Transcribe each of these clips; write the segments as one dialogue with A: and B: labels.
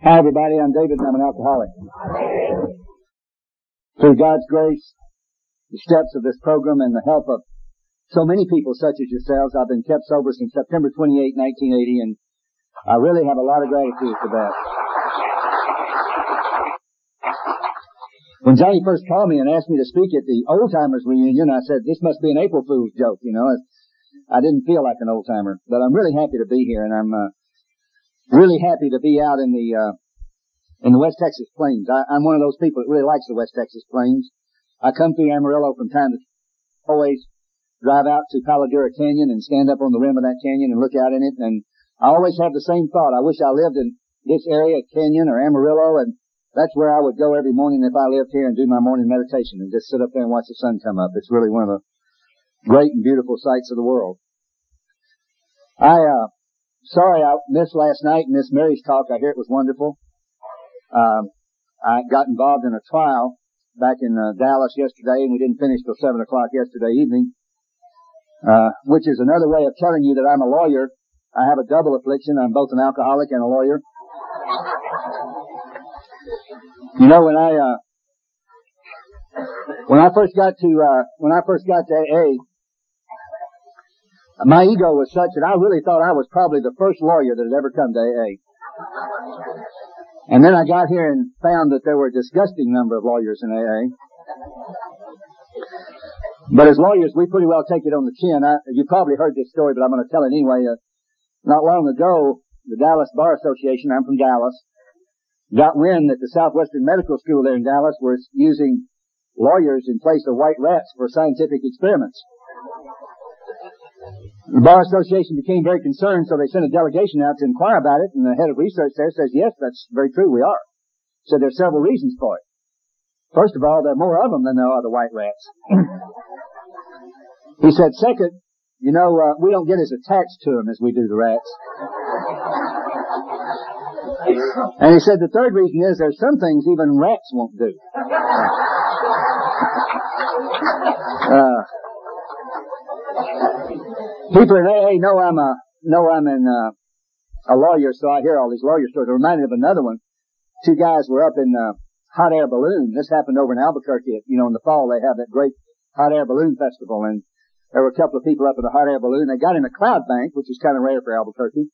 A: Hi everybody, I'm David and I'm an alcoholic. Through God's grace, the steps of this program and the help of so many people such as yourselves, I've been kept sober since September 28, 1980 and I really have a lot of gratitude for that. When Johnny first called me and asked me to speak at the old timers reunion, I said, this must be an April Fool's joke, you know. I didn't feel like an old timer, but I'm really happy to be here and I'm, uh, really happy to be out in the, uh, in the West Texas Plains. I, am one of those people that really likes the West Texas Plains. I come through Amarillo from time to always drive out to Palo Duro Canyon and stand up on the rim of that canyon and look out in it and I always have the same thought. I wish I lived in this area, Canyon or Amarillo, and that's where I would go every morning if I lived here and do my morning meditation and just sit up there and watch the sun come up. It's really one of the great and beautiful sights of the world. I, uh, sorry I missed last night Miss Mary's talk. I hear it was wonderful. Um, I got involved in a trial back in uh, Dallas yesterday and we didn't finish till seven o'clock yesterday evening. Uh, which is another way of telling you that I'm a lawyer. I have a double affliction. I'm both an alcoholic and a lawyer. You know, when I, uh, when I first got to, uh, when I first got to AA, my ego was such that I really thought I was probably the first lawyer that had ever come to AA. And then I got here and found that there were a disgusting number of lawyers in AA. But as lawyers, we pretty well take it on the chin. I, you probably heard this story, but I'm going to tell it anyway. Uh, not long ago, the Dallas Bar Association, I'm from Dallas, got wind that the Southwestern Medical School there in Dallas was using lawyers in place of white rats for scientific experiments. The Bar Association became very concerned, so they sent a delegation out to inquire about it, and the head of research there says, yes, that's very true, we are. So there are several reasons for it. First of all, there are more of them than there are the white rats. he said, second, you know, uh, we don't get as attached to them as we do the rats. And he said the third reason is there's some things even rats won't do. Uh, people in AA know I'm a I'm in uh, a lawyer, so I hear all these lawyer stories. It reminded of another one. Two guys were up in a uh, hot air balloon. This happened over in Albuquerque. You know, in the fall they have that great hot air balloon festival, and there were a couple of people up in a hot air balloon. They got in a cloud bank, which is kind of rare for Albuquerque.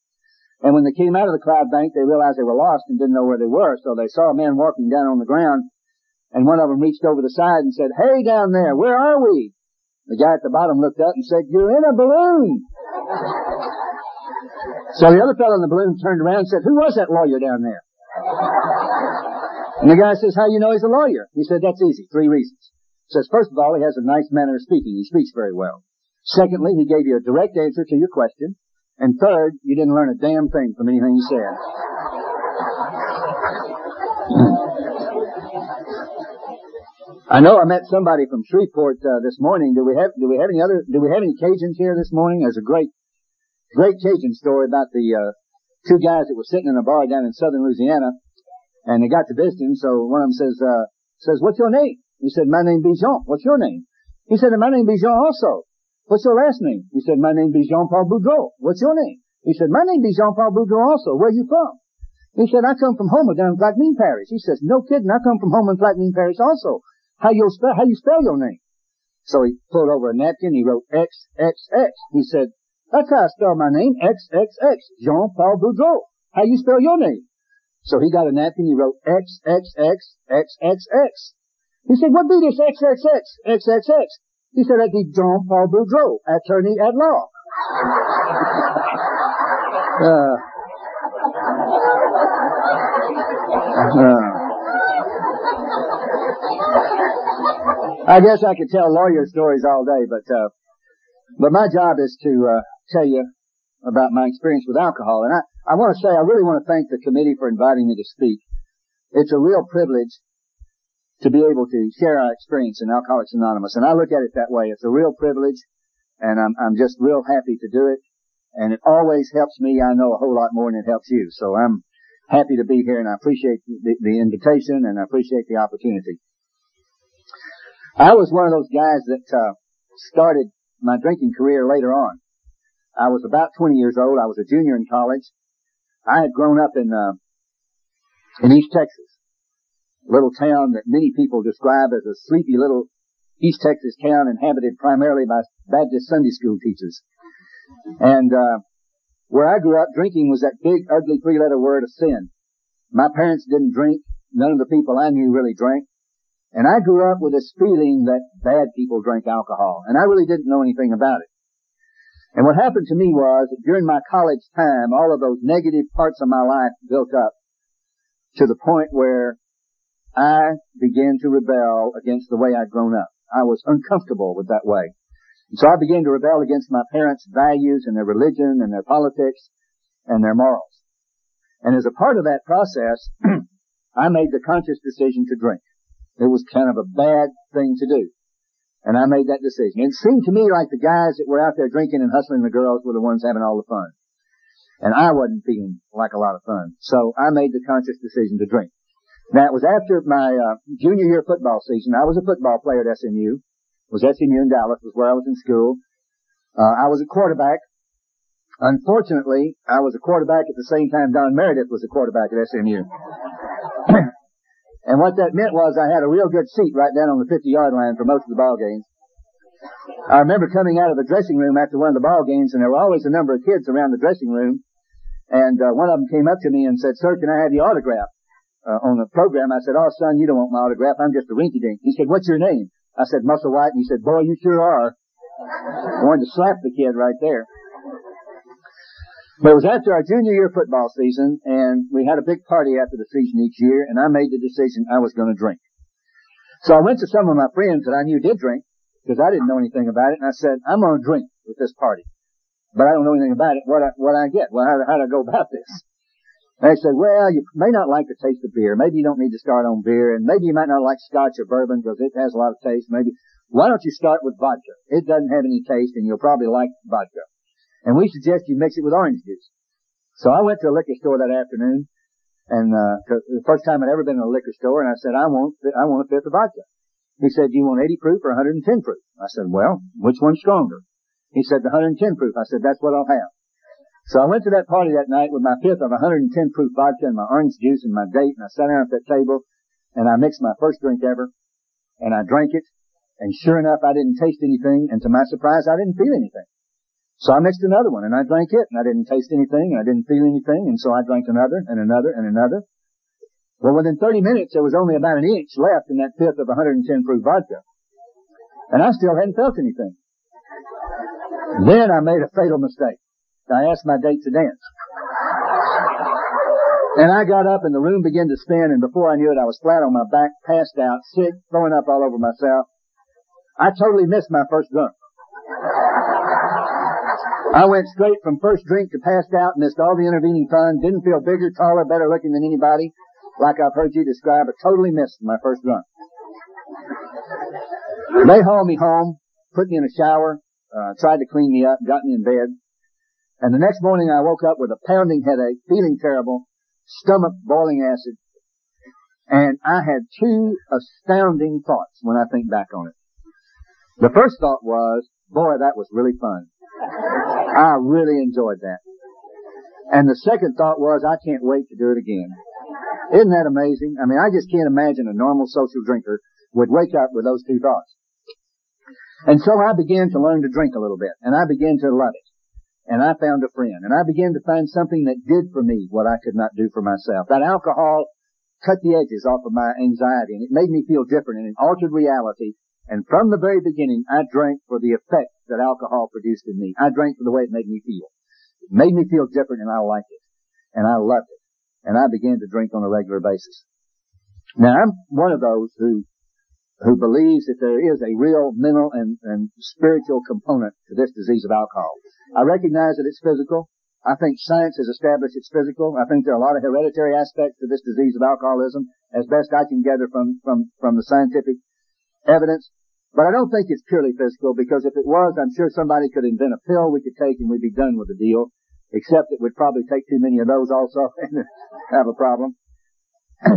A: And when they came out of the cloud bank, they realized they were lost and didn't know where they were. So they saw a man walking down on the ground, and one of them reached over the side and said, "Hey, down there, where are we?" The guy at the bottom looked up and said, "You're in a balloon." so the other fellow in the balloon turned around and said, "Who was that lawyer down there?" And the guy says, "How you know he's a lawyer?" He said, "That's easy. Three reasons." He says, first of all, he has a nice manner of speaking. He speaks very well. Secondly, he gave you a direct answer to your question. And third, you didn't learn a damn thing from anything he said. I know I met somebody from Shreveport uh, this morning. Do we have do we have any other do we have any Cajuns here this morning? There's a great great Cajun story about the uh, two guys that were sitting in a bar down in southern Louisiana, and they got to visiting. So one of them says uh, says, "What's your name?" He said, "My name Bijon. What's your name?" He said, "My name Bijon also." What's your last name? He said, my name is Jean-Paul Boudreau. What's your name? He said, my name is Jean-Paul Boudreau also. Where are you from? He said, I come from Houma down in Plaquemine Parish. He says, no kidding, I come from Houma in Plaquemine Parish also. How you spell, how you spell your name? So he pulled over a napkin, he wrote X, X, X. He said, that's how I spell my name, X, X, X. Jean-Paul Boudreau. How you spell your name? So he got a napkin, he wrote X, X, X, X, X, X. He said, what be this X, X, X, X, X, X? He said, I'd be Jean Paul Boudreau, attorney at law. uh, uh, I guess I could tell lawyer stories all day, but uh, but my job is to uh, tell you about my experience with alcohol. And I, I want to say I really want to thank the committee for inviting me to speak. It's a real privilege to be able to share our experience in Alcoholics Anonymous. And I look at it that way. It's a real privilege and I'm, I'm just real happy to do it. And it always helps me. I know a whole lot more than it helps you. So I'm happy to be here and I appreciate the, the invitation and I appreciate the opportunity. I was one of those guys that, uh, started my drinking career later on. I was about 20 years old. I was a junior in college. I had grown up in, uh, in East Texas. A little town that many people describe as a sleepy little East Texas town inhabited primarily by Baptist Sunday school teachers. And, uh, where I grew up, drinking was that big, ugly three-letter word of sin. My parents didn't drink. None of the people I knew really drank. And I grew up with this feeling that bad people drank alcohol. And I really didn't know anything about it. And what happened to me was that during my college time, all of those negative parts of my life built up to the point where I began to rebel against the way I'd grown up. I was uncomfortable with that way. And so I began to rebel against my parents' values and their religion and their politics and their morals. And as a part of that process, I made the conscious decision to drink. It was kind of a bad thing to do. And I made that decision. It seemed to me like the guys that were out there drinking and hustling the girls were the ones having all the fun. And I wasn't feeling like a lot of fun. So I made the conscious decision to drink. It was after my uh, junior year football season. I was a football player at SMU. It was SMU in Dallas, was where I was in school. Uh, I was a quarterback. Unfortunately, I was a quarterback at the same time Don Meredith was a quarterback at SMU. and what that meant was I had a real good seat right down on the 50 yard line for most of the ball games. I remember coming out of the dressing room after one of the ball games and there were always a number of kids around the dressing room and uh, one of them came up to me and said, sir, can I have your autograph? Uh, on the program, I said, oh son, you don't want my autograph. I'm just a rinky dink. He said, what's your name? I said, Musselwhite. And he said, boy, you sure are. I wanted to slap the kid right there. But it was after our junior year football season, and we had a big party after the season each year, and I made the decision I was going to drink. So I went to some of my friends that I knew did drink, because I didn't know anything about it, and I said, I'm going to drink at this party. But I don't know anything about it. What I, what I get? Well, how, how do I go about this? And they said, well, you may not like the taste of beer. Maybe you don't need to start on beer, and maybe you might not like scotch or bourbon because it has a lot of taste. Maybe, why don't you start with vodka? It doesn't have any taste, and you'll probably like vodka. And we suggest you mix it with orange juice. So I went to a liquor store that afternoon, and uh, the first time I'd ever been in a liquor store, and I said, I want, I want a fifth of vodka. He said, do you want 80 proof or 110 proof? I said, well, which one's stronger? He said, the 110 proof. I said, that's what I'll have. So I went to that party that night with my fifth of 110 proof vodka and my orange juice and my date, and I sat down at that table, and I mixed my first drink ever, and I drank it, and sure enough, I didn't taste anything, and to my surprise, I didn't feel anything. So I mixed another one and I drank it and I didn't taste anything and I didn't feel anything and so I drank another and another and another. Well, within 30 minutes there was only about an inch left in that fifth of 110 proof vodka. And I still hadn't felt anything. Then I made a fatal mistake. I asked my date to dance. And I got up and the room began to spin and before I knew it I was flat on my back, passed out, sick, throwing up all over myself. I totally missed my first drunk. I went straight from first drink to passed out, missed all the intervening fun, didn't feel bigger, taller, better looking than anybody, like I've heard you describe. I totally missed my first drunk. They hauled me home, put me in a shower, uh, tried to clean me up, got me in bed. And the next morning I woke up with a pounding headache, feeling terrible, stomach boiling acid, and I had two astounding thoughts when I think back on it. The first thought was, boy, that was really fun. I really enjoyed that. And the second thought was, I can't wait to do it again. Isn't that amazing? I mean, I just can't imagine a normal social drinker would wake up with those two thoughts. And so I began to learn to drink a little bit, and I began to love it. And I found a friend, and I began to find something that did for me what I could not do for myself. That alcohol cut the edges off of my anxiety, and it made me feel different, and it altered reality, and from the very beginning, I drank for the effect that alcohol produced in me. I drank for the way it made me feel. It made me feel different and I liked it. And I loved it. And I began to drink on a regular basis. Now I'm one of those who, who believes that there is a real mental and, and spiritual component to this disease of alcohol. I recognize that it's physical. I think science has established it's physical. I think there are a lot of hereditary aspects to this disease of alcoholism, as best I can gather from, from, from the scientific evidence. But I don't think it's purely physical because if it was, I'm sure somebody could invent a pill we could take and we'd be done with the deal. Except it would probably take too many of those also and have a problem.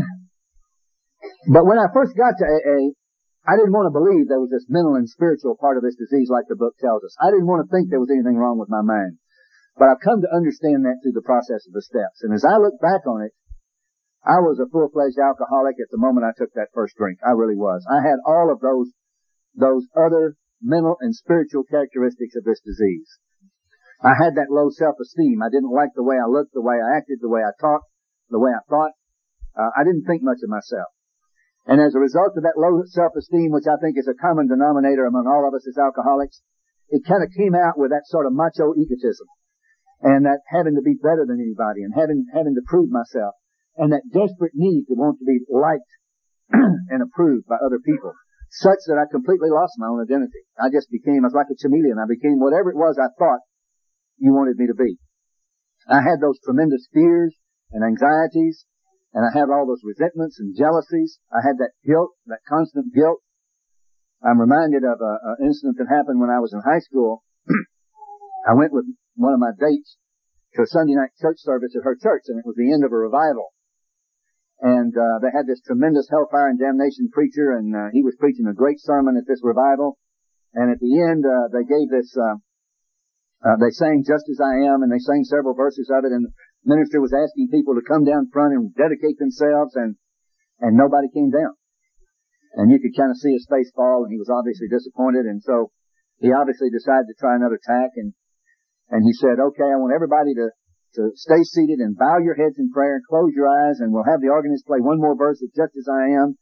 A: but when I first got to AA, I didn't want to believe there was this mental and spiritual part of this disease like the book tells us. I didn't want to think there was anything wrong with my mind. But I've come to understand that through the process of the steps. And as I look back on it, I was a full-fledged alcoholic at the moment I took that first drink. I really was. I had all of those, those other mental and spiritual characteristics of this disease. I had that low self-esteem. I didn't like the way I looked, the way I acted, the way I talked, the way I thought. Uh, I didn't think much of myself. And as a result of that low self-esteem, which I think is a common denominator among all of us as alcoholics, it kind of came out with that sort of macho egotism. And that having to be better than anybody and having, having to prove myself. And that desperate need to want to be liked and approved by other people. Such that I completely lost my own identity. I just became, I was like a chameleon. I became whatever it was I thought you wanted me to be. I had those tremendous fears and anxieties and I had all those resentments and jealousies. I had that guilt, that constant guilt. I'm reminded of an incident that happened when I was in high school. I went with one of my dates to a Sunday night church service at her church, and it was the end of a revival. And uh, they had this tremendous hellfire and damnation preacher, and uh, he was preaching a great sermon at this revival. And at the end, uh, they gave this. Uh, uh, they sang "Just as I Am," and they sang several verses of it. And the minister was asking people to come down front and dedicate themselves and, and nobody came down. And you could kind of see his face fall and he was obviously disappointed and so he obviously decided to try another tack and, and he said, okay, I want everybody to, to stay seated and bow your heads in prayer and close your eyes and we'll have the organist play one more verse of Just As I Am.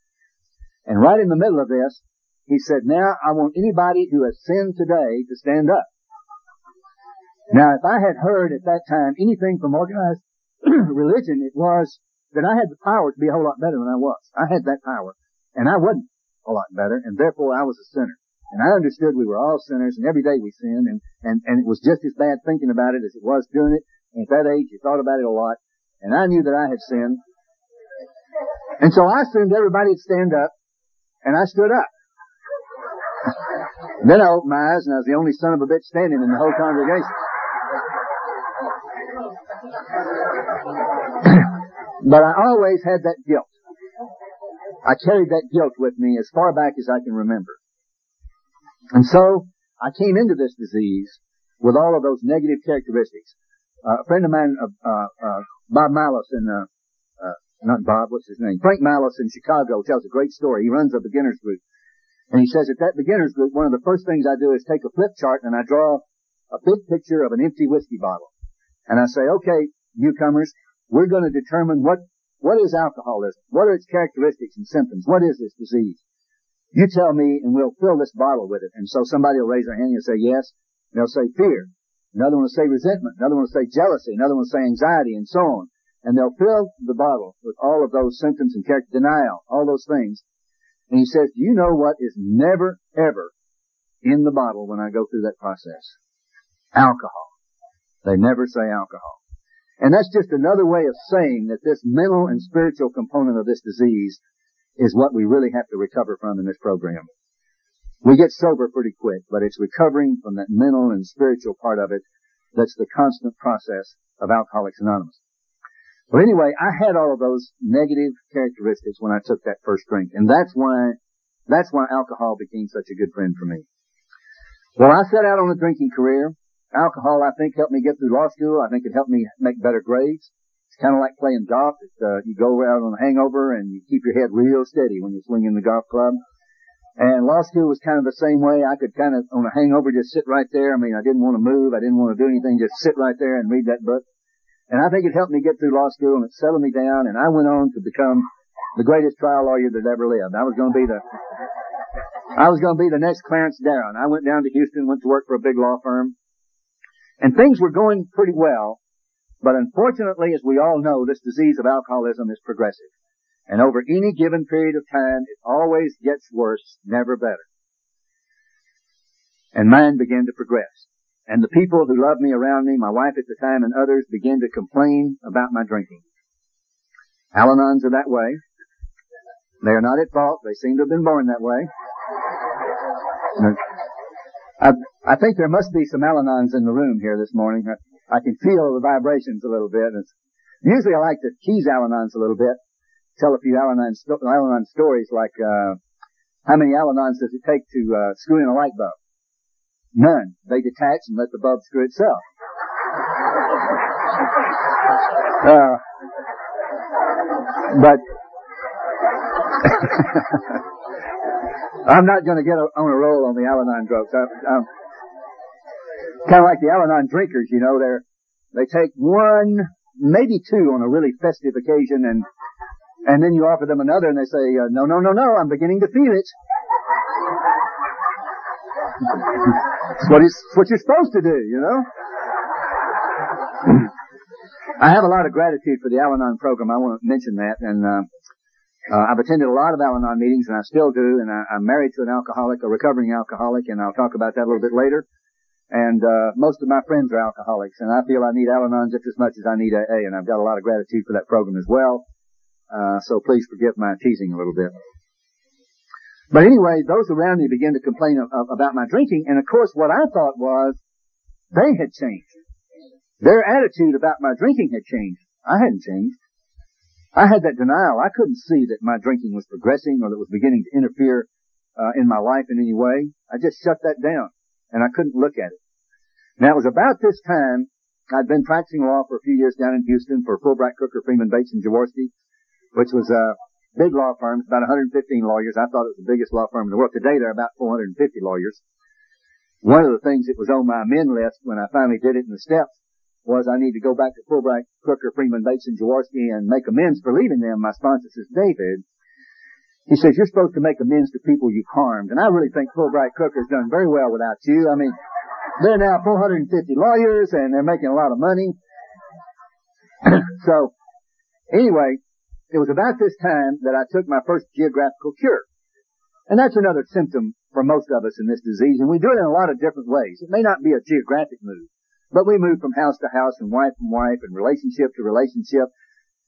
A: And right in the middle of this, he said, now I want anybody who has sinned today to stand up. Now, if I had heard at that time anything from organized religion, it was that I had the power to be a whole lot better than I was. I had that power. And I wasn't a lot better, and therefore I was a sinner. And I understood we were all sinners, and every day we sinned, and, and, and it was just as bad thinking about it as it was doing it. At that age, you thought about it a lot. And I knew that I had sinned. And so I assumed everybody would stand up, and I stood up. then I opened my eyes, and I was the only son of a bitch standing in the whole congregation. but I always had that guilt. I carried that guilt with me as far back as I can remember. And so I came into this disease with all of those negative characteristics. Uh, a friend of mine, uh, uh, uh Bob Malice in, not Bob, what's his name? Frank Malice in Chicago tells a great story. He runs a beginners group. And he says at that beginners group, one of the first things I do is take a flip chart and I draw a big picture of an empty whiskey bottle. And I say, okay, newcomers, we're going to determine what, what is alcoholism? What are its characteristics and symptoms? What is this disease? You tell me and we'll fill this bottle with it. And so somebody will raise their hand and say yes. And they'll say fear. Another one will say resentment. Another one will say jealousy. Another one will say anxiety and so on. And they'll fill the bottle with all of those symptoms and character denial, all those things. And he says, do you know what is never ever in the bottle when I go through that process? Alcohol. They never say alcohol. And that's just another way of saying that this mental and spiritual component of this disease is what we really have to recover from in this program. We get sober pretty quick, but it's recovering from that mental and spiritual part of it that's the constant process of Alcoholics Anonymous. Well, anyway, I had all of those negative characteristics when I took that first drink, and that's why that's why alcohol became such a good friend for me. Well, I set out on a drinking career. Alcohol, I think, helped me get through law school. I think it helped me make better grades. It's kind of like playing golf. Uh, you go out on a hangover and you keep your head real steady when you're swinging the golf club. And law school was kind of the same way. I could kind of, on a hangover, just sit right there. I mean, I didn't want to move. I didn't want to do anything. Just sit right there and read that book. And I think it helped me get through law school and it settled me down and I went on to become the greatest trial lawyer that ever lived. I was going to be the, I was going to be the next Clarence Darrow. I went down to Houston, went to work for a big law firm. And things were going pretty well, but unfortunately, as we all know, this disease of alcoholism is progressive. And over any given period of time, it always gets worse, never better. And mine began to progress. And the people who loved me around me, my wife at the time and others, began to complain about my drinking. Al-Anons are that way. They are not at fault. They seem to have been born that way. I, I think there must be some Al-Anons in the room here this morning. I, I can feel the vibrations a little bit. It's, usually I like to tease Al-Anons a little bit, tell a few Al-Anon, sto- Al-Anon stories like, uh, how many Al-Anons does it take to, uh, screw in a light bulb? None. They detach and let the bulb screw itself. Uh, but I'm not going to get on a roll on the Al-Anon jokes. I'm, kind of like the Al-Anon drinkers, you know. They're they take one, maybe two on a really festive occasion, and and then you offer them another, and they say, uh, "No, no, no, no, I'm beginning to feel it." it's what, it's what you're supposed to do, you know. I have a lot of gratitude for the Al-Anon program. I want to mention that, and uh, uh, I've attended a lot of Al-Anon meetings, and I still do. And I, I'm married to an alcoholic, a recovering alcoholic, and I'll talk about that a little bit later. And uh, most of my friends are alcoholics, and I feel I need Al-Anon just as much as I need AA, and I've got a lot of gratitude for that program as well. Uh, so please forgive my teasing a little bit. But anyway, those around me began to complain of, of, about my drinking, and of course what I thought was they had changed. Their attitude about my drinking had changed. I hadn't changed. I had that denial. I couldn't see that my drinking was progressing or that it was beginning to interfere uh, in my life in any way. I just shut that down, and I couldn't look at it. Now it was about this time I'd been practicing law for a few years down in Houston for Fulbright, Crooker, Freeman, Bates, and Jaworski, which was a big law firm, about 115 lawyers. I thought it was the biggest law firm in the world. Today there are about 450 lawyers. One of the things that was on my men list when I finally did it in the steps was I need to go back to Fulbright, Crooker, Freeman, Bates, and Jaworski and make amends for leaving them. My sponsor says, David, he says, you're supposed to make amends to people you've harmed. And I really think Fulbright Crooker has done very well without you. I mean, they're now 450 lawyers and they're making a lot of money. so, anyway, it was about this time that I took my first geographical cure. And that's another symptom for most of us in this disease, and we do it in a lot of different ways. It may not be a geographic move. But we move from house to house and wife from wife and relationship to relationship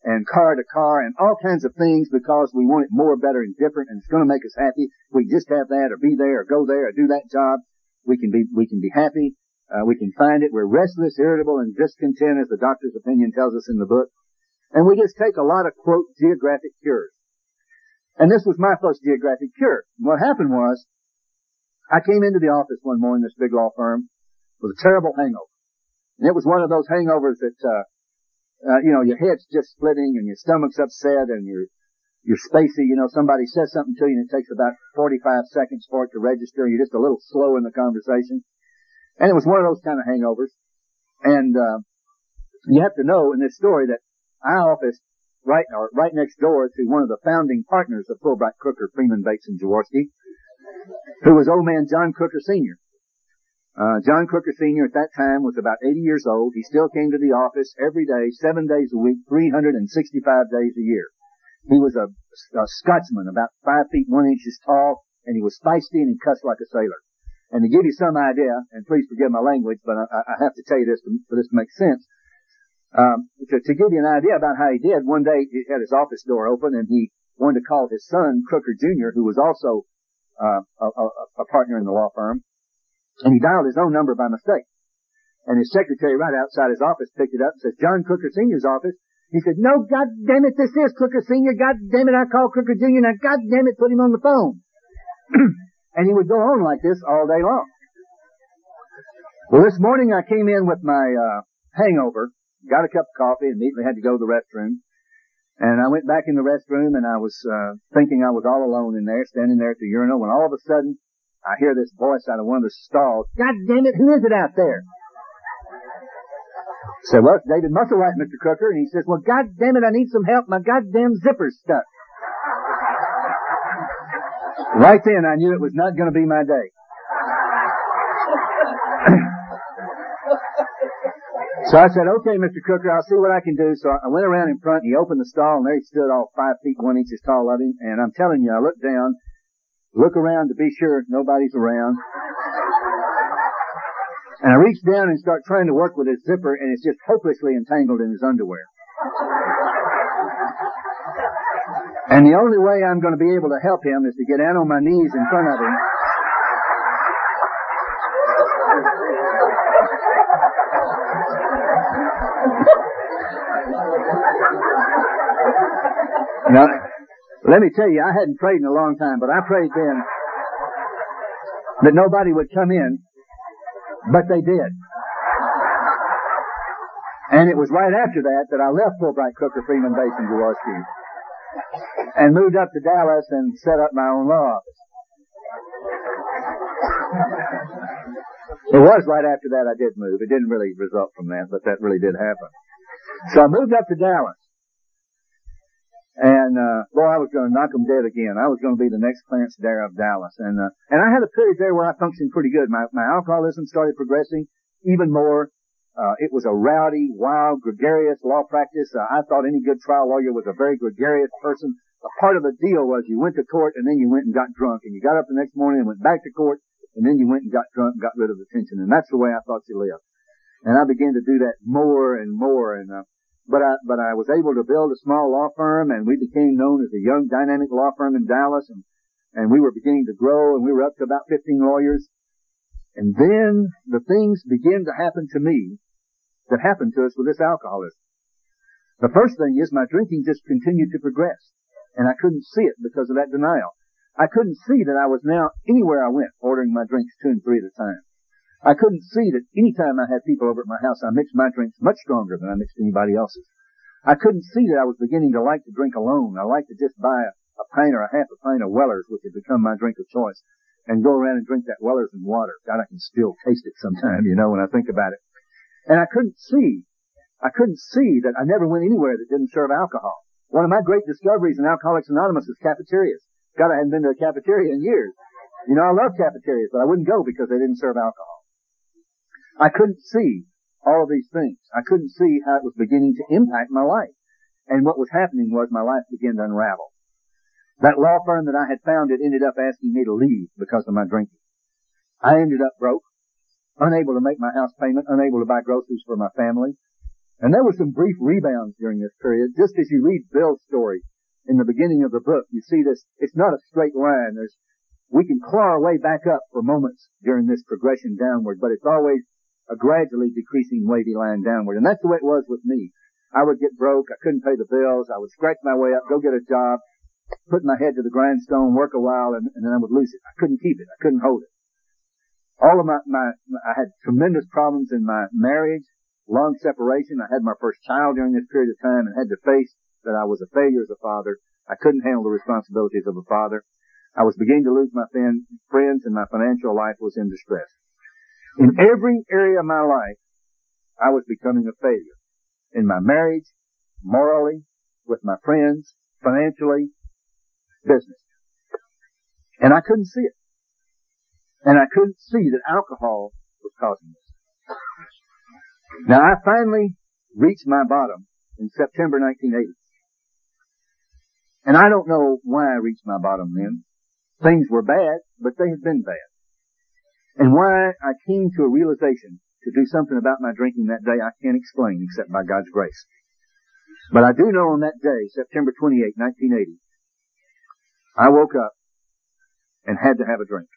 A: and car to car and all kinds of things because we want it more, better, and different and it's going to make us happy. If We just have that or be there or go there or do that job. We can be, we can be happy. Uh, we can find it. We're restless, irritable, and discontent as the doctor's opinion tells us in the book. And we just take a lot of quote geographic cures. And this was my first geographic cure. What happened was, I came into the office one morning, this big law firm, with a terrible hangover. And it was one of those hangovers that, uh, uh, you know, your head's just splitting and your stomach's upset and you're, you're spacey. You know, somebody says something to you and it takes about 45 seconds for it to register. And you're just a little slow in the conversation. And it was one of those kind of hangovers. And, uh, you have to know in this story that our office right, or right next door to one of the founding partners of Fulbright Crooker, Freeman, Bates, and Jaworski, who was old man John Crooker Sr. Uh, John Crooker Sr. at that time was about 80 years old. He still came to the office every day, seven days a week, 365 days a year. He was a, a Scotsman, about five feet one inches tall, and he was feisty and he cussed like a sailor. And to give you some idea, and please forgive my language, but I, I have to tell you this to, for this to make sense. Um, to, to give you an idea about how he did, one day he had his office door open and he wanted to call his son, Crooker Jr., who was also uh, a, a, a partner in the law firm, and he dialed his own number by mistake. And his secretary right outside his office picked it up and says, John Crooker Sr.'s office. He said, no, God damn it, this is Crooker Sr. God damn it, I called Crooker Jr. Now, God damn it, put him on the phone. and he would go on like this all day long. Well, this morning I came in with my, uh, hangover, got a cup of coffee, and immediately had to go to the restroom. And I went back in the restroom and I was, uh, thinking I was all alone in there, standing there at the urinal, when all of a sudden, I hear this voice out of one of the stalls. God damn it, who is it out there? I said, well, it's David Musselwhite, Mr. Crooker. And he says, well, God damn it, I need some help. My goddamn zipper's stuck. right then, I knew it was not going to be my day. So I said, okay, Mr. Crooker, I'll see what I can do. So I went around in front. He opened the stall, and there he stood all five feet one inches tall of him. And I'm telling you, I looked down, look around to be sure nobody's around. And I reach down and start trying to work with his zipper and it's just hopelessly entangled in his underwear. And the only way I'm going to be able to help him is to get down on my knees in front of him. Now, let me tell you, I hadn't prayed in a long time, but I prayed then that nobody would come in, but they did. And it was right after that that I left Fulbright Crooker Freeman Basin Jaworski and moved up to Dallas and set up my own law office. It was right after that I did move. It didn't really result from that, but that really did happen. So I moved up to Dallas. And, uh, boy, I was going to knock them dead again. I was going to be the next Clarence Darrow of Dallas. And, uh, and I had a period there where I functioned pretty good. My, my alcoholism started progressing even more. Uh, it was a rowdy, wild, gregarious law practice. Uh, I thought any good trial lawyer was a very gregarious person. A part of the deal was you went to court and then you went and got drunk and you got up the next morning and went back to court and then you went and got drunk and got rid of the tension. And that's the way I thought you lived. And I began to do that more and more. And uh, but I but I was able to build a small law firm, and we became known as a young dynamic law firm in Dallas, and and we were beginning to grow, and we were up to about 15 lawyers. And then the things began to happen to me that happened to us with this alcoholism. The first thing is my drinking just continued to progress, and I couldn't see it because of that denial. I couldn't see that I was now anywhere I went ordering my drinks two and three at a time. I couldn't see that any time I had people over at my house, I mixed my drinks much stronger than I mixed anybody else's. I couldn't see that I was beginning to like to drink alone. I liked to just buy a, a pint or a half a pint of Weller's, which had become my drink of choice, and go around and drink that Weller's in water. God, I can still taste it sometime, you know, when I think about it. And I couldn't see, I couldn't see that I never went anywhere that didn't serve alcohol. One of my great discoveries in Alcoholics Anonymous is cafeterias. God, I hadn't been to a cafeteria in years. You know, I love cafeterias, but I wouldn't go because they didn't serve alcohol. I couldn't see all of these things. I couldn't see how it was beginning to impact my life. And what was happening was my life began to unravel. That law firm that I had founded ended up asking me to leave because of my drinking. I ended up broke, unable to make my house payment, unable to buy groceries for my family. And there were some brief rebounds during this period. Just as you read Bill's story in the beginning of the book, you see this, it's not a straight line. There's, we can claw our way back up for moments during this progression downward, but it's always a gradually decreasing wavy line downward. And that's the way it was with me. I would get broke. I couldn't pay the bills. I would scratch my way up, go get a job, put my head to the grindstone, work a while, and, and then I would lose it. I couldn't keep it. I couldn't hold it. All of my, my, I had tremendous problems in my marriage, long separation. I had my first child during this period of time and had to face that I was a failure as a father. I couldn't handle the responsibilities of a father. I was beginning to lose my friends and my financial life was in distress. In every area of my life, I was becoming a failure. In my marriage, morally, with my friends, financially, business. And I couldn't see it. And I couldn't see that alcohol was causing this. Now I finally reached my bottom in September 1980. And I don't know why I reached my bottom then. Things were bad, but they had been bad. And why I came to a realization to do something about my drinking that day, I can't explain except by God's grace. But I do know on that day, September 28, 1980, I woke up and had to have a drink.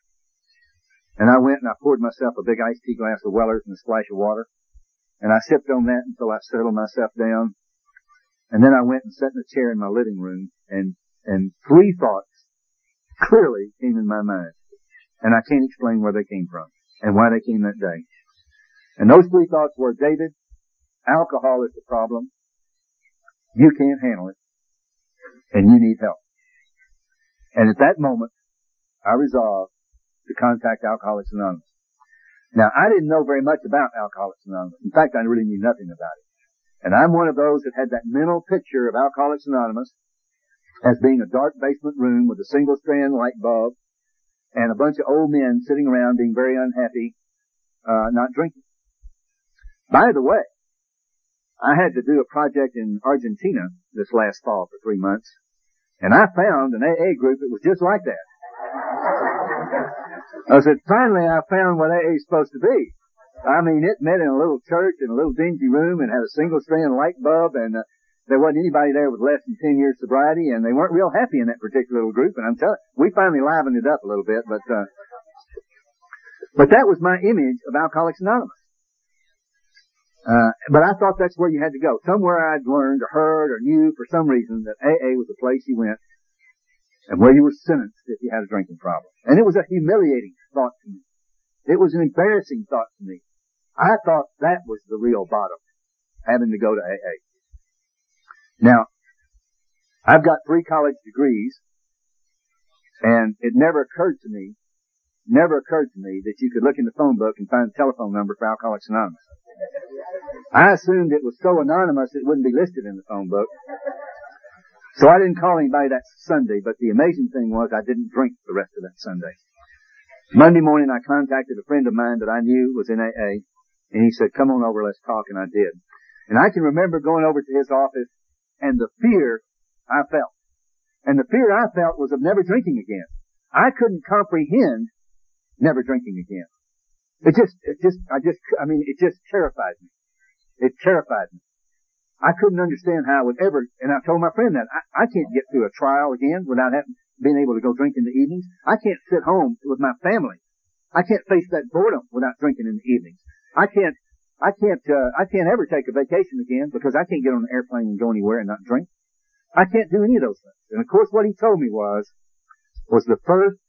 A: And I went and I poured myself a big iced tea glass of Weller's and a splash of water. And I sipped on that until I settled myself down. And then I went and sat in a chair in my living room and, and three thoughts clearly came in my mind. And I can't explain where they came from and why they came that day. And those three thoughts were, David, alcohol is the problem. You can't handle it. And you need help. And at that moment, I resolved to contact Alcoholics Anonymous. Now, I didn't know very much about Alcoholics Anonymous. In fact, I really knew nothing about it. And I'm one of those that had that mental picture of Alcoholics Anonymous as being a dark basement room with a single strand light bulb and a bunch of old men sitting around being very unhappy, uh, not drinking. By the way, I had to do a project in Argentina this last fall for three months, and I found an AA group that was just like that. I said, finally I found what AA is supposed to be. I mean, it met in a little church in a little dingy room and had a single strand light bulb and uh, there wasn't anybody there with less than 10 years sobriety, and they weren't real happy in that particular little group. And I'm telling, you, we finally livened it up a little bit, but uh, but that was my image of Alcoholics Anonymous. Uh, but I thought that's where you had to go. Somewhere I'd learned or heard or knew for some reason that AA was the place you went and where you were sentenced if you had a drinking problem. And it was a humiliating thought to me. It was an embarrassing thought to me. I thought that was the real bottom. having to go to AA. Now, I've got three college degrees, and it never occurred to me, never occurred to me that you could look in the phone book and find the telephone number for Alcoholics Anonymous. I assumed it was so anonymous it wouldn't be listed in the phone book. So I didn't call anybody that Sunday, but the amazing thing was I didn't drink the rest of that Sunday. Monday morning I contacted a friend of mine that I knew was in AA, and he said, come on over, let's talk, and I did. And I can remember going over to his office and the fear I felt. And the fear I felt was of never drinking again. I couldn't comprehend never drinking again. It just, it just, I just, I mean, it just terrified me. It terrified me. I couldn't understand how I would ever, and I told my friend that, I, I can't get through a trial again without having, being able to go drink in the evenings. I can't sit home with my family. I can't face that boredom without drinking in the evenings. I can't, I can't, uh, I can't ever take a vacation again because I can't get on an airplane and go anywhere and not drink. I can't do any of those things. And of course what he told me was, was the first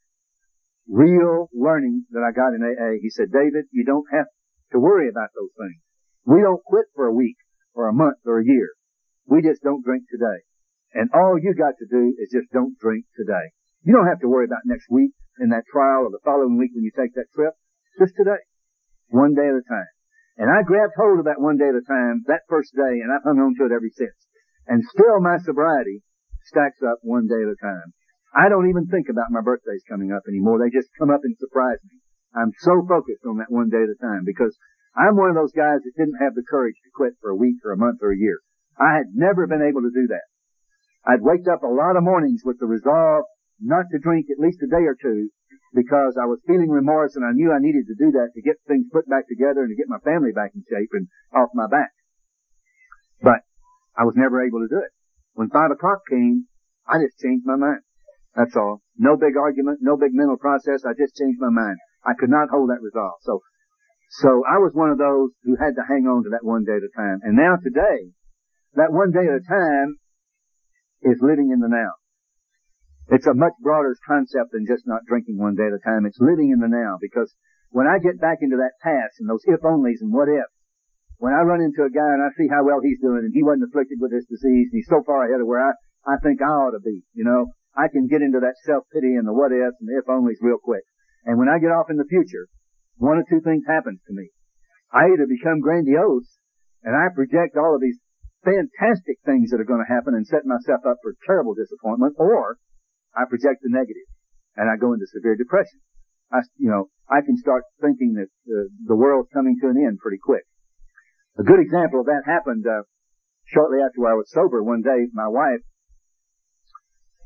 A: real learning that I got in AA. He said, David, you don't have to worry about those things. We don't quit for a week or a month or a year. We just don't drink today. And all you got to do is just don't drink today. You don't have to worry about next week and that trial or the following week when you take that trip. Just today. One day at a time. And I grabbed hold of that one day at a time that first day and I've hung on to it ever since. And still my sobriety stacks up one day at a time. I don't even think about my birthdays coming up anymore. They just come up and surprise me. I'm so focused on that one day at a time because I'm one of those guys that didn't have the courage to quit for a week or a month or a year. I had never been able to do that. I'd waked up a lot of mornings with the resolve not to drink at least a day or two because I was feeling remorse and I knew I needed to do that to get things put back together and to get my family back in shape and off my back. But I was never able to do it. When five o'clock came, I just changed my mind. That's all. No big argument, no big mental process. I just changed my mind. I could not hold that resolve. So so I was one of those who had to hang on to that one day at a time. And now today, that one day at a time is living in the now. It's a much broader concept than just not drinking one day at a time. It's living in the now because when I get back into that past and those if onlys and what if, when I run into a guy and I see how well he's doing and he wasn't afflicted with this disease and he's so far ahead of where I, I think I ought to be, you know, I can get into that self-pity and the what ifs and the if onlys real quick. And when I get off in the future, one of two things happens to me. I either become grandiose and I project all of these fantastic things that are going to happen and set myself up for terrible disappointment, or I project the negative and I go into severe depression. I, you know, I can start thinking that uh, the world's coming to an end pretty quick. A good example of that happened uh, shortly after I was sober. One day, my wife,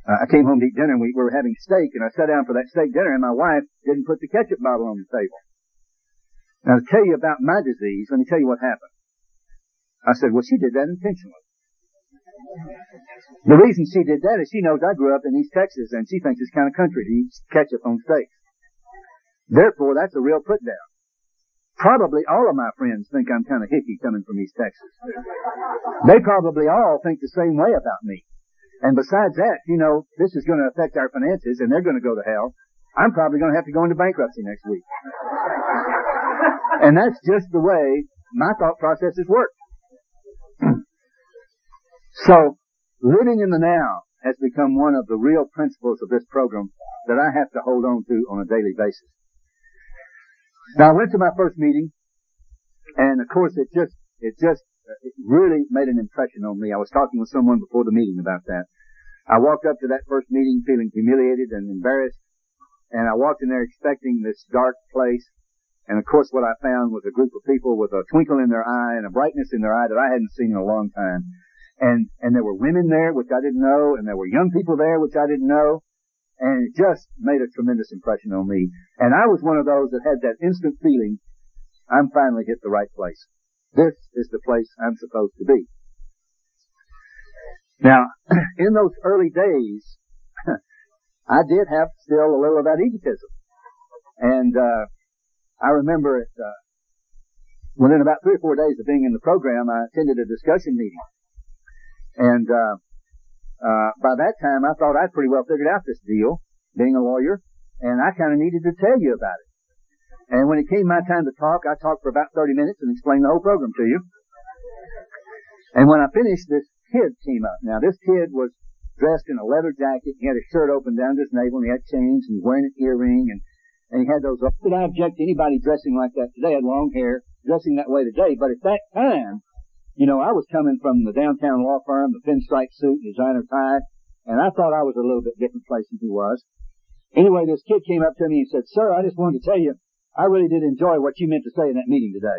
A: uh, I came home to eat dinner and we were having steak, and I sat down for that steak dinner, and my wife didn't put the ketchup bottle on the table. Now to tell you about my disease, let me tell you what happened. I said, well, she did that intentionally. The reason she did that is she knows I grew up in East Texas and she thinks it's kind of country to eat ketchup on steak. Therefore, that's a real put down. Probably all of my friends think I'm kind of hicky coming from East Texas. They probably all think the same way about me. And besides that, you know, this is going to affect our finances and they're going to go to hell. I'm probably going to have to go into bankruptcy next week. And that's just the way my thought processes work. So, living in the now has become one of the real principles of this program that I have to hold on to on a daily basis. Now, I went to my first meeting, and of course, it just, it just, it really made an impression on me. I was talking with someone before the meeting about that. I walked up to that first meeting feeling humiliated and embarrassed, and I walked in there expecting this dark place, and of course what I found was a group of people with a twinkle in their eye and a brightness in their eye that I hadn't seen in a long time. And, and there were women there, which I didn't know, and there were young people there, which I didn't know. And it just made a tremendous impression on me. And I was one of those that had that instant feeling, I'm finally hit the right place. This is the place I'm supposed to be. Now, in those early days, I did have still a little of that egotism. And, uh, I remember it, uh, within about three or four days of being in the program, I attended a discussion meeting. And, uh, uh, by that time I thought I'd pretty well figured out this deal, being a lawyer, and I kind of needed to tell you about it. And when it came my time to talk, I talked for about 30 minutes and explained the whole program to you. And when I finished, this kid came up. Now this kid was dressed in a leather jacket. He had his shirt open down to his navel, and he had chains, and he was wearing an earring, and and he had those. Did I object to anybody dressing like that today? Had long hair, dressing that way today. But at that time, you know, I was coming from the downtown law firm, the pinstripe suit, designer tie, and I thought I was a little bit different place than he was. Anyway, this kid came up to me and said, "Sir, I just wanted to tell you, I really did enjoy what you meant to say in that meeting today."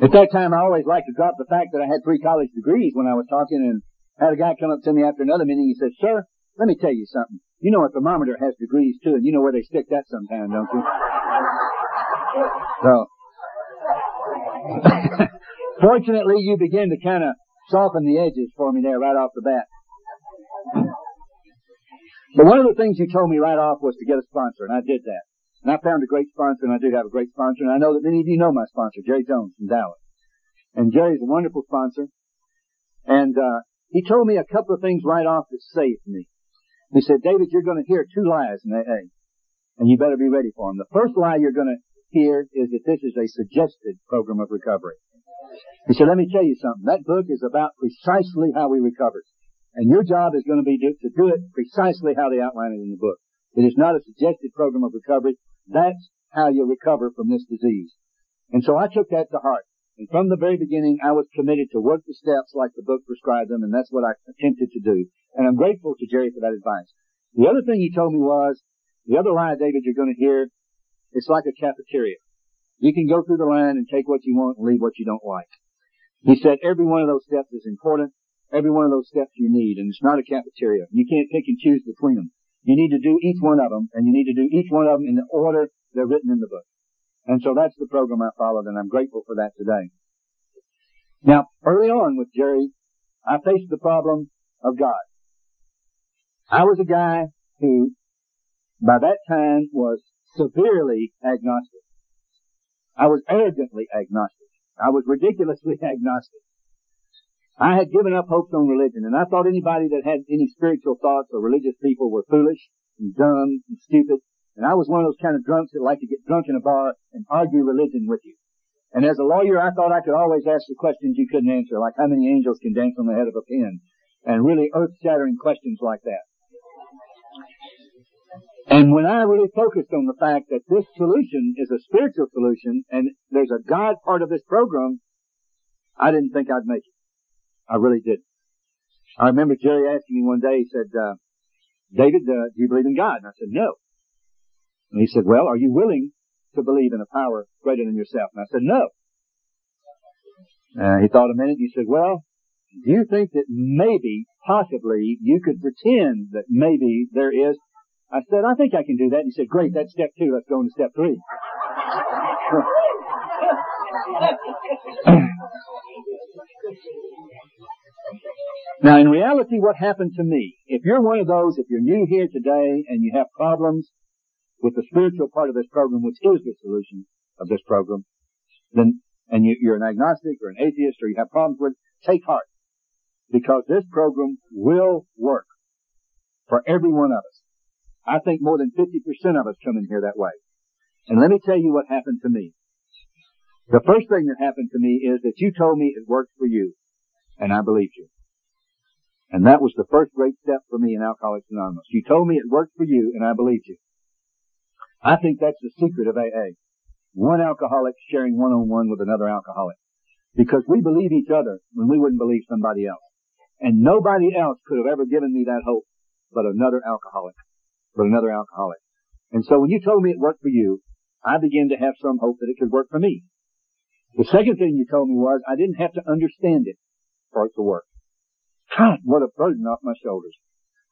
A: At that time, I always liked to drop the fact that I had three college degrees when I was talking, and had a guy come up to me after another meeting. He said, "Sir, let me tell you something. You know a thermometer has degrees too, and you know where they stick that sometime, don't you?" So, fortunately, you begin to kind of soften the edges for me there right off the bat. But one of the things you told me right off was to get a sponsor, and I did that. And I found a great sponsor, and I do have a great sponsor, and I know that many of you know my sponsor, Jerry Jones from Dallas. And Jerry's a wonderful sponsor. And uh, he told me a couple of things right off that saved me. He said, David, you're going to hear two lies in AA, and you better be ready for them. The first lie you're going to hear is that this is a suggested program of recovery. He said, let me tell you something. That book is about precisely how we recover. And your job is going to be to, do it precisely how they outline it in the book. It is not a suggested program of recovery. That's how you recover from this disease. And so I took that to heart. And from the very beginning, I was committed to work the steps like the book prescribed them, and that's what I attempted to do. And I'm grateful to Jerry for that advice. The other thing he told me was, the other lie, David, you're going to hear, it's like a cafeteria. You can go through the line and take what you want and leave what you don't like. He said every one of those steps is important. Every one of those steps you need, and it's not a cafeteria. You can't pick and choose between them. You need to do each one of them, and you need to do each one of them in the order they're written in the book. And so that's the program I followed, and I'm grateful for that today. Now, early on with Jerry, I faced the problem of God. I was a guy who, by that time, was severely agnostic. I was arrogantly agnostic. I was ridiculously agnostic. I had given up hopes on religion, and I thought anybody that had any spiritual thoughts or religious people were foolish and dumb and stupid. And I was one of those kind of drunks that like to get drunk in a bar and argue religion with you. And as a lawyer, I thought I could always ask the questions you couldn't answer, like how many angels can dance on the head of a pin, and really earth-shattering questions like that. And when I really focused on the fact that this solution is a spiritual solution, and there's a God part of this program, I didn't think I'd make it. I really didn't. I remember Jerry asking me one day, he said, uh, David, uh, do you believe in God? And I said, no. And he said, well, are you willing to believe in a power greater than yourself? And I said, no. Uh, he thought a minute. and He said, well, do you think that maybe, possibly, you could pretend that maybe there is? I said, I think I can do that. He said, great, that's step two. Let's go on to step three. Now, in reality, what happened to me, if you're one of those, if you're new here today and you have problems with the spiritual part of this program, which is the solution of this program, then, and you, are an agnostic or an atheist or you have problems with take heart. Because this program will work for every one of us. I think more than 50% of us come in here that way. And let me tell you what happened to me. The first thing that happened to me is that you told me it worked for you, and I believed you. And that was the first great step for me in Alcoholics Anonymous. You told me it worked for you, and I believed you. I think that's the secret of AA. One alcoholic sharing one-on-one with another alcoholic. Because we believe each other when we wouldn't believe somebody else. And nobody else could have ever given me that hope but another alcoholic. But another alcoholic. And so when you told me it worked for you, I began to have some hope that it could work for me. The second thing you told me was I didn't have to understand it for it to work. God, what a burden off my shoulders.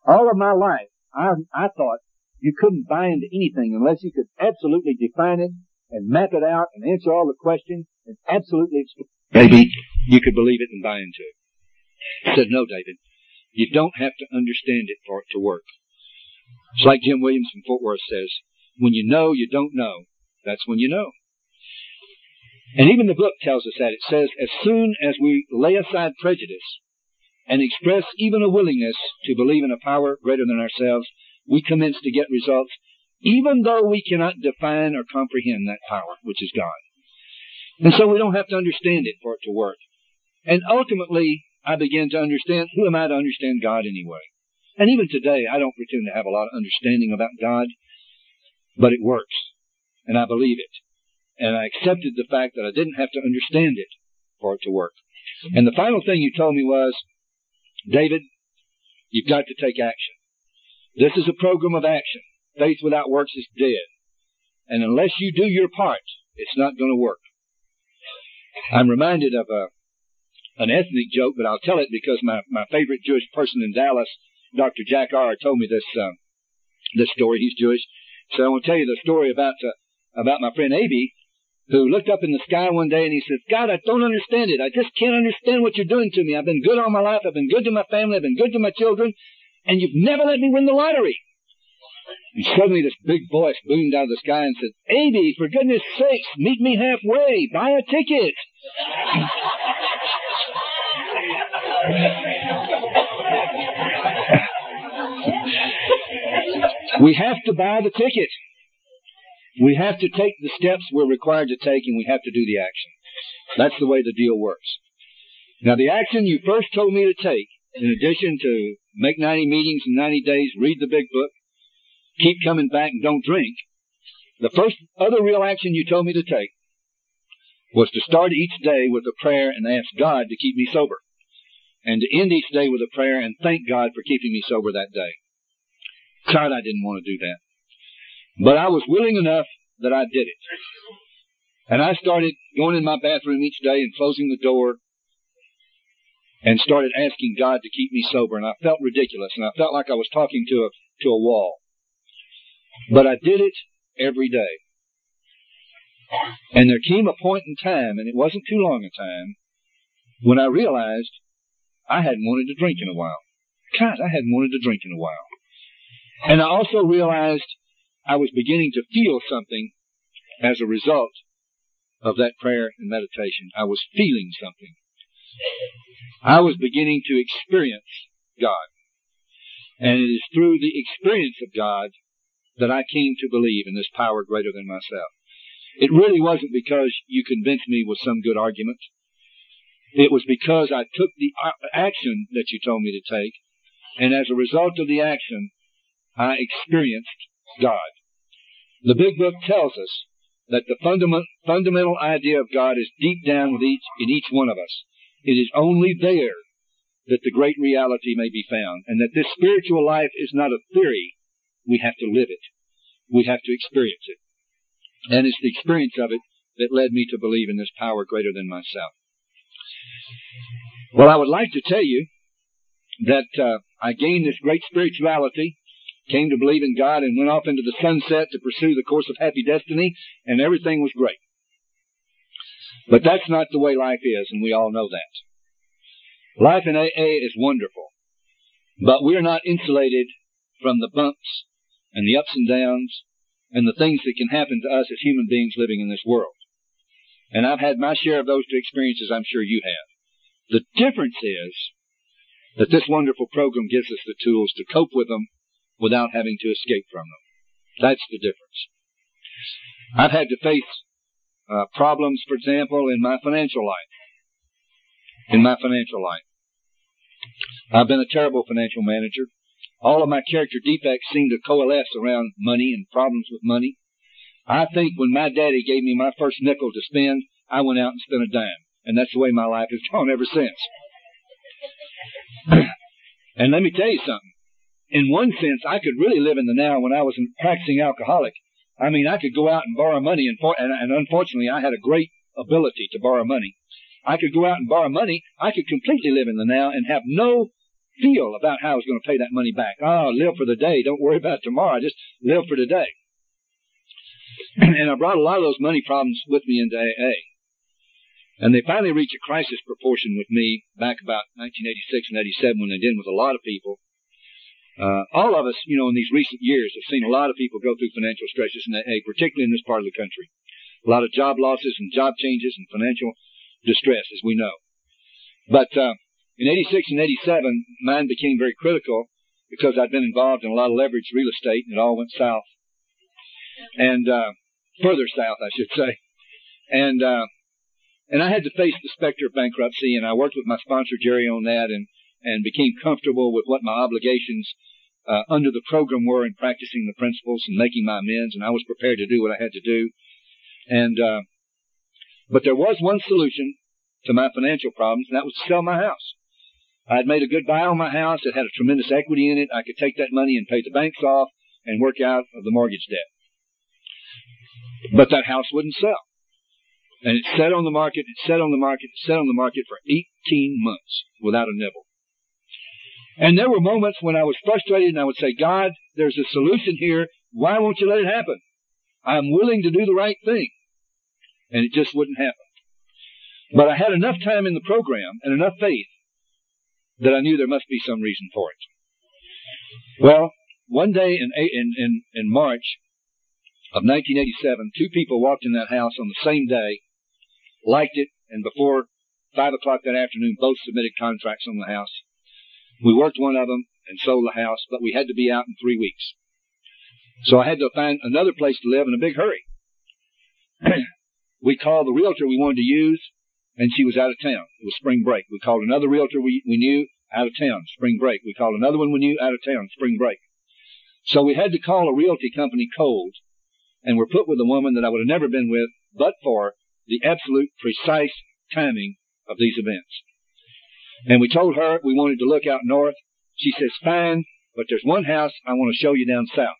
A: All of my life, I, I thought you couldn't buy into anything unless you could absolutely define it and map it out and answer all the questions and absolutely Maybe you could believe it and buy into it. I said, no, David. You don't have to understand it for it to work. It's like Jim Williams from Fort Worth says, when you know you don't know, that's when you know. And even the book tells us that. It says, as soon as we lay aside prejudice and express even a willingness to believe in a power greater than ourselves, we commence to get results
B: even though we cannot define or comprehend that power, which is God. And so we don't have to understand it for it to work. And ultimately, I began to understand who am I to understand God anyway? And even today, I don't pretend to have a lot of understanding about God, but it works. And I believe it. And I accepted the fact that I didn't have to understand it for it to work. And the final thing you told me was, David, you've got to take action. This is a program of action. Faith without works is dead. And unless you do your part, it's not going to work. I'm reminded of a, an ethnic joke, but I'll tell it because my, my favorite Jewish person in Dallas, Dr. Jack R. told me this, uh, this story. He's Jewish. So I want to tell you the story about, uh, about my friend Aby, who looked up in the sky one day and he said, God, I don't understand it. I just can't understand what you're doing to me. I've been good all my life. I've been good to my family. I've been good to my children. And you've never let me win the lottery. And suddenly this big voice boomed out of the sky and said, Aby, for goodness sakes, meet me halfway. Buy a ticket. we have to buy the ticket. We have to take the steps we're required to take and we have to do the action. That's the way the deal works. Now the action you first told me to take, in addition to make 90 meetings in 90 days, read the big book, keep coming back and don't drink, the first other real action you told me to take was to start each day with a prayer and ask God to keep me sober. And to end each day with a prayer and thank God for keeping me sober that day. God, I didn't want to do that. But I was willing enough that I did it. And I started going in my bathroom each day and closing the door and started asking God to keep me sober. And I felt ridiculous and I felt like I was talking to a, to a wall. But I did it every day. And there came a point in time, and it wasn't too long a time, when I realized I hadn't wanted to drink in a while. God, I hadn't wanted to drink in a while. And I also realized I was beginning to feel something as a result of that prayer and meditation. I was feeling something. I was beginning to experience God. And it is through the experience of God that I came to believe in this power greater than myself. It really wasn't because you convinced me with some good argument. It was because I took the action that you told me to take, and as a result of the action, I experienced God. The big book tells us that the fundament, fundamental idea of God is deep down with each, in each one of us. It is only there that the great reality may be found, and that this spiritual life is not a theory. We have to live it. We have to experience it. And it's the experience of it that led me to believe in this power greater than myself. Well, I would like to tell you that uh, I gained this great spirituality came to believe in God and went off into the sunset to pursue the course of happy destiny, and everything was great. But that's not the way life is, and we all know that. Life in AA is wonderful, but we're not insulated from the bumps and the ups and downs and the things that can happen to us as human beings living in this world. And I've had my share of those two experiences, I'm sure you have. The difference is that this wonderful program gives us the tools to cope with them without having to escape from them. That's the difference. I've had to face uh, problems, for example, in my financial life. In my financial life. I've been a terrible financial manager. All of my character defects seem to coalesce around money and problems with money. I think when my daddy gave me my first nickel to spend, I went out and spent a dime. And that's the way my life has gone ever since. and let me tell you something in one sense, I could really live in the now when I was a practicing alcoholic. I mean, I could go out and borrow money, and, and, and unfortunately, I had a great ability to borrow money. I could go out and borrow money. I could completely live in the now and have no feel about how I was going to pay that money back. Oh, live for the day. Don't worry about tomorrow. Just live for today. and I brought a lot of those money problems with me into AA. And they finally reached a crisis proportion with me back about 1986 and 87 when they did with a lot of people. Uh, all of us, you know, in these recent years have seen a lot of people go through financial stresses AA, particularly in this part of the country. A lot of job losses and job changes and financial distress, as we know. But uh, in 86 and 87, mine became very critical because I'd been involved in a lot of leveraged real estate and it all went south and uh, further south, I should say. And uh, and I had to face the specter of bankruptcy, and I worked with my sponsor Jerry on that, and and became comfortable with what my obligations uh, under the program were in practicing the principles and making my amends, and I was prepared to do what I had to do. And uh, but there was one solution to my financial problems, and that was to sell my house. I had made a good buy on my house. It had a tremendous equity in it. I could take that money and pay the banks off and work out of the mortgage debt. But that house wouldn't sell. And it sat on the market, it sat on the market, it sat on the market for 18 months without a nibble. And there were moments when I was frustrated and I would say, God, there's a solution here. Why won't you let it happen? I'm willing to do the right thing. And it just wouldn't happen. But I had enough time in the program and enough faith that I knew there must be some reason for it. Well, one day in, in, in, in March of 1987, two people walked in that house on the same day liked it, and before five o'clock that afternoon, both submitted contracts on the house. We worked one of them and sold the house, but we had to be out in three weeks. So I had to find another place to live in a big hurry. we called the realtor we wanted to use, and she was out of town. It was spring break. We called another realtor we, we knew out of town, spring break. We called another one we knew out of town, spring break. So we had to call a realty company cold, and were put with a woman that I would have never been with, but for the absolute precise timing of these events. And we told her we wanted to look out north. She says, fine, but there's one house I want to show you down south.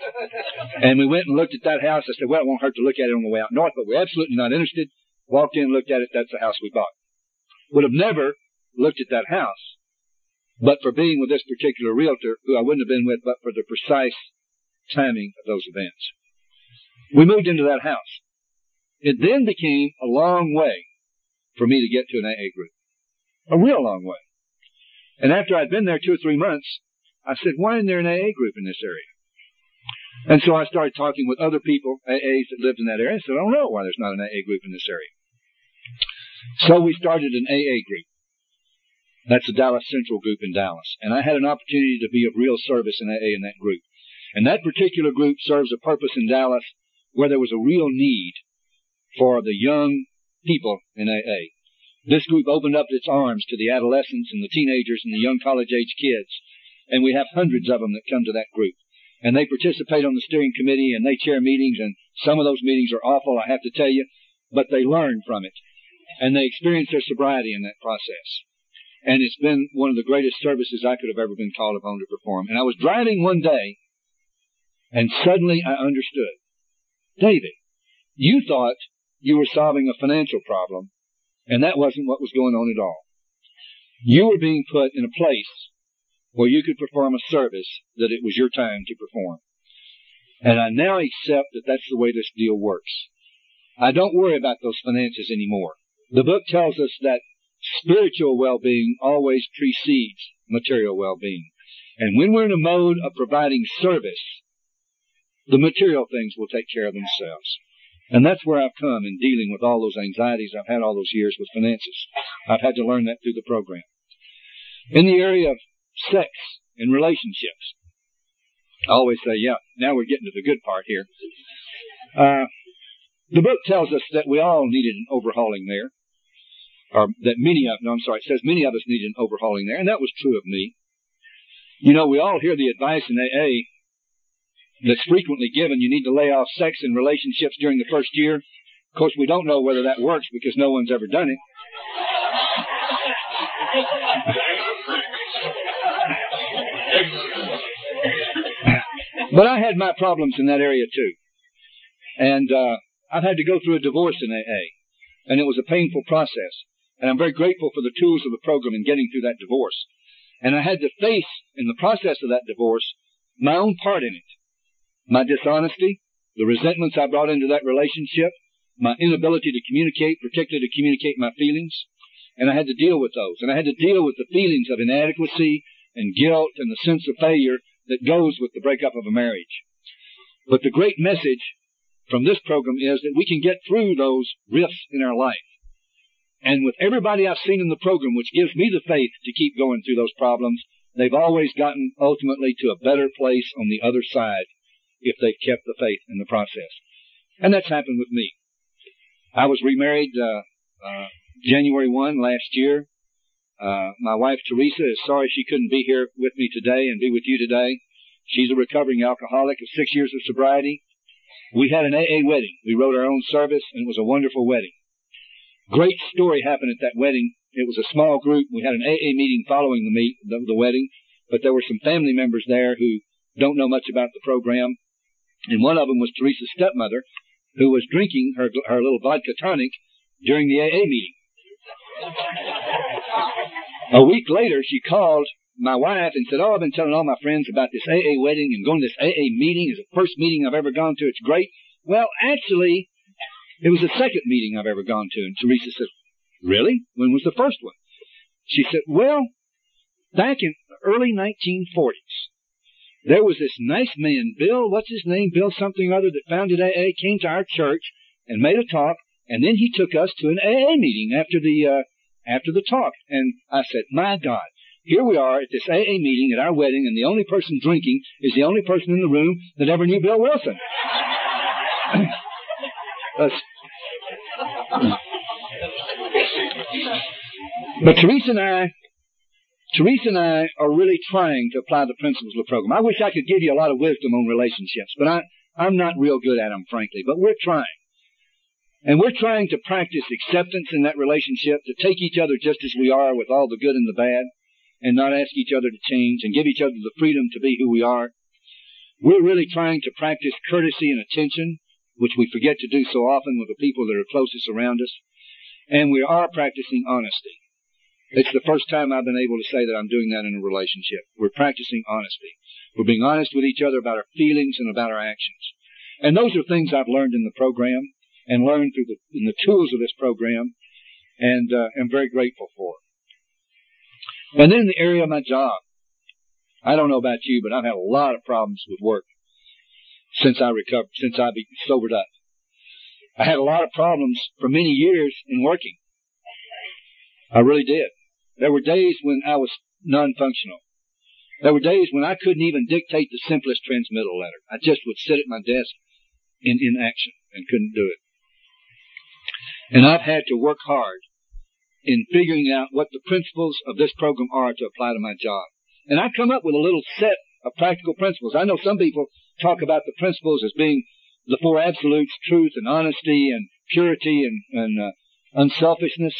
B: and we went and looked at that house. I said, well, it won't hurt to look at it on the way out north, but we're absolutely not interested. Walked in, looked at it. That's the house we bought. Would have never looked at that house, but for being with this particular realtor, who I wouldn't have been with, but for the precise timing of those events. We moved into that house. It then became a long way for me to get to an AA group. A real long way. And after I'd been there two or three months, I said, why isn't there an AA group in this area? And so I started talking with other people, AAs that lived in that area. I said, I don't know why there's not an AA group in this area. So we started an AA group. That's the Dallas Central group in Dallas. And I had an opportunity to be of real service in AA in that group. And that particular group serves a purpose in Dallas where there was a real need for the young people in AA. This group opened up its arms to the adolescents and the teenagers and the young college age kids. And we have hundreds of them that come to that group. And they participate on the steering committee and they chair meetings and some of those meetings are awful, I have to tell you, but they learn from it. And they experience their sobriety in that process. And it's been one of the greatest services I could have ever been called upon to perform. And I was driving one day and suddenly I understood. David, you thought you were solving a financial problem, and that wasn't what was going on at all. You were being put in a place where you could perform a service that it was your time to perform. And I now accept that that's the way this deal works. I don't worry about those finances anymore. The book tells us that spiritual well-being always precedes material well-being. And when we're in a mode of providing service, the material things will take care of themselves. And that's where I've come in dealing with all those anxieties I've had all those years with finances. I've had to learn that through the program. In the area of sex and relationships, I always say, yeah, now we're getting to the good part here. Uh, the book tells us that we all needed an overhauling there. Or that many of, no, I'm sorry, it says many of us needed an overhauling there, and that was true of me. You know, we all hear the advice in AA that's frequently given. You need to lay off sex and relationships during the first year. Of course, we don't know whether that works because no one's ever done it. but I had my problems in that area too. And uh, I've had to go through a divorce in AA. And it was a painful process. And I'm very grateful for the tools of the program in getting through that divorce. And I had to face, in the process of that divorce, my own part in it my dishonesty, the resentments I brought into that relationship, my inability to communicate, particularly to communicate my feelings. And I had to deal with those. And I had to deal with the feelings of inadequacy and guilt and the sense of failure that goes with the breakup of a marriage. But the great message from this program is that we can get through those rifts in our life. And with everybody I've seen in the program, which gives me the faith to keep going through those problems, they've always gotten ultimately to a better place on the other side if they've kept the faith in the process. And that's happened with me. I was remarried uh, uh, January 1 last year. Uh, my wife Teresa is sorry she couldn't be here with me today and be with you today. She's a recovering alcoholic of six years of sobriety. We had an AA wedding. We wrote our own service and it was a wonderful wedding. Great story happened at that wedding. It was a small group. We had an AA meeting following the meet, the, the wedding, but there were some family members there who don't know much about the program. And one of them was Teresa's stepmother, who was drinking her, her little vodka tonic during the AA meeting. A week later, she called my wife and said, Oh, I've been telling all my friends about this AA wedding and going to this AA meeting. It's the first meeting I've ever gone to. It's great. Well, actually, it was the second meeting I've ever gone to. And Teresa said, Really? When was the first one? She said, Well, back in the early 1940s, there was this nice man, Bill, what's his name? Bill something or other that founded AA, came to our church and made a talk, and then he took us to an AA meeting after the, uh, after the talk. And I said, my God, here we are at this AA meeting at our wedding, and the only person drinking is the only person in the room that ever knew Bill Wilson. but Teresa and I Teresa and I are really trying to apply the principles of the program. I wish I could give you a lot of wisdom on relationships, but I, I'm not real good at them, frankly. But we're trying. And we're trying to practice acceptance in that relationship, to take each other just as we are with all the good and the bad, and not ask each other to change, and give each other the freedom to be who we are. We're really trying to practice courtesy and attention, which we forget to do so often with the people that are closest around us. And we are practicing honesty. It's the first time I've been able to say that I'm doing that in a relationship. We're practicing honesty. We're being honest with each other about our feelings and about our actions. And those are things I've learned in the program and learned through the, in the tools of this program and uh, am very grateful for. And then the area of my job, I don't know about you, but I've had a lot of problems with work since I recovered, since I be sobered up. I had a lot of problems for many years in working. I really did. There were days when I was non-functional. There were days when I couldn't even dictate the simplest transmittal letter. I just would sit at my desk in inaction and couldn't do it. And I've had to work hard in figuring out what the principles of this program are to apply to my job. And I come up with a little set of practical principles. I know some people talk about the principles as being the four absolutes, truth and honesty and purity and, and uh, unselfishness.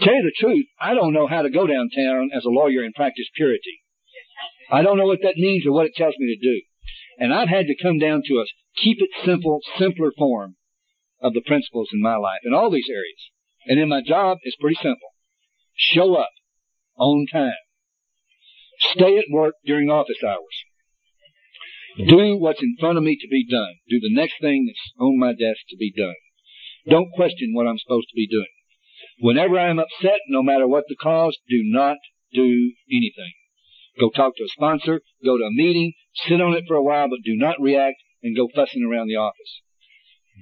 B: Tell you the truth, I don't know how to go downtown as a lawyer and practice purity. I don't know what that means or what it tells me to do. And I've had to come down to a keep it simple, simpler form of the principles in my life in all these areas. And in my job, it's pretty simple. Show up on time. Stay at work during office hours. Do what's in front of me to be done. Do the next thing that's on my desk to be done. Don't question what I'm supposed to be doing. Whenever I am upset, no matter what the cause, do not do anything. Go talk to a sponsor, go to a meeting, sit on it for a while, but do not react and go fussing around the office.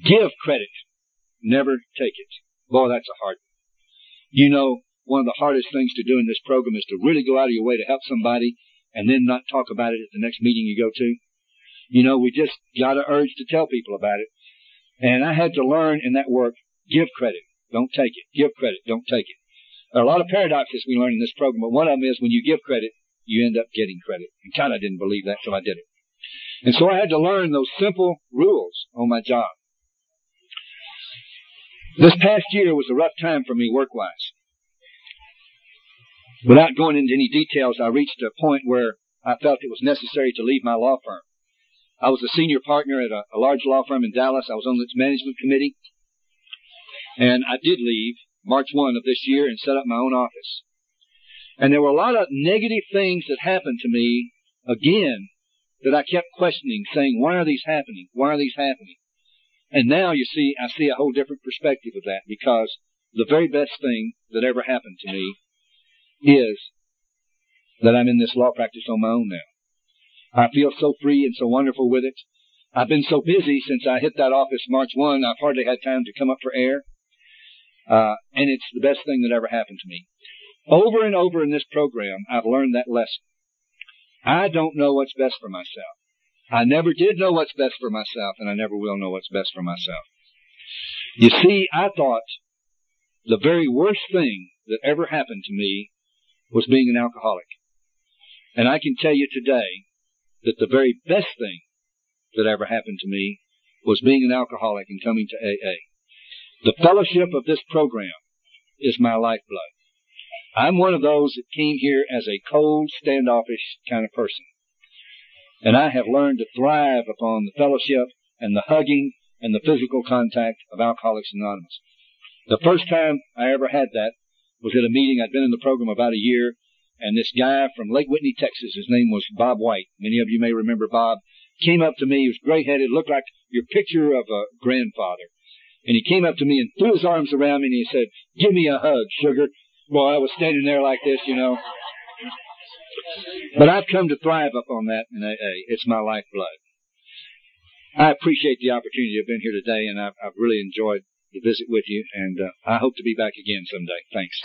B: Give credit. Never take it. Boy, that's a hard one. You know, one of the hardest things to do in this program is to really go out of your way to help somebody and then not talk about it at the next meeting you go to. You know, we just got an urge to tell people about it. And I had to learn in that work, give credit. Don't take it. Give credit. Don't take it. There are a lot of paradoxes we learn in this program, but one of them is when you give credit, you end up getting credit. And kind of didn't believe that till I did it. And so I had to learn those simple rules on my job. This past year was a rough time for me work-wise. Without going into any details, I reached a point where I felt it was necessary to leave my law firm. I was a senior partner at a, a large law firm in Dallas. I was on its management committee. And I did leave March 1 of this year and set up my own office. And there were a lot of negative things that happened to me again that I kept questioning, saying, why are these happening? Why are these happening? And now you see, I see a whole different perspective of that because the very best thing that ever happened to me is that I'm in this law practice on my own now. I feel so free and so wonderful with it. I've been so busy since I hit that office March 1, I've hardly had time to come up for air. Uh, and it's the best thing that ever happened to me. Over and over in this program, I've learned that lesson. I don't know what's best for myself. I never did know what's best for myself, and I never will know what's best for myself. You see, I thought the very worst thing that ever happened to me was being an alcoholic. And I can tell you today that the very best thing that ever happened to me was being an alcoholic and coming to AA. The fellowship of this program is my lifeblood. I'm one of those that came here as a cold, standoffish kind of person. And I have learned to thrive upon the fellowship and the hugging and the physical contact of Alcoholics Anonymous. The first time I ever had that was at a meeting. I'd been in the program about a year, and this guy from Lake Whitney, Texas, his name was Bob White. Many of you may remember Bob. Came up to me. He was gray-headed, looked like your picture of a grandfather. And he came up to me and threw his arms around me and he said, "Give me a hug, sugar." Well, I was standing there like this, you know. But I've come to thrive up on that in AA. It's my lifeblood. I appreciate the opportunity of being here today, and I've, I've really enjoyed the visit with you, and uh, I hope to be back again someday. Thanks.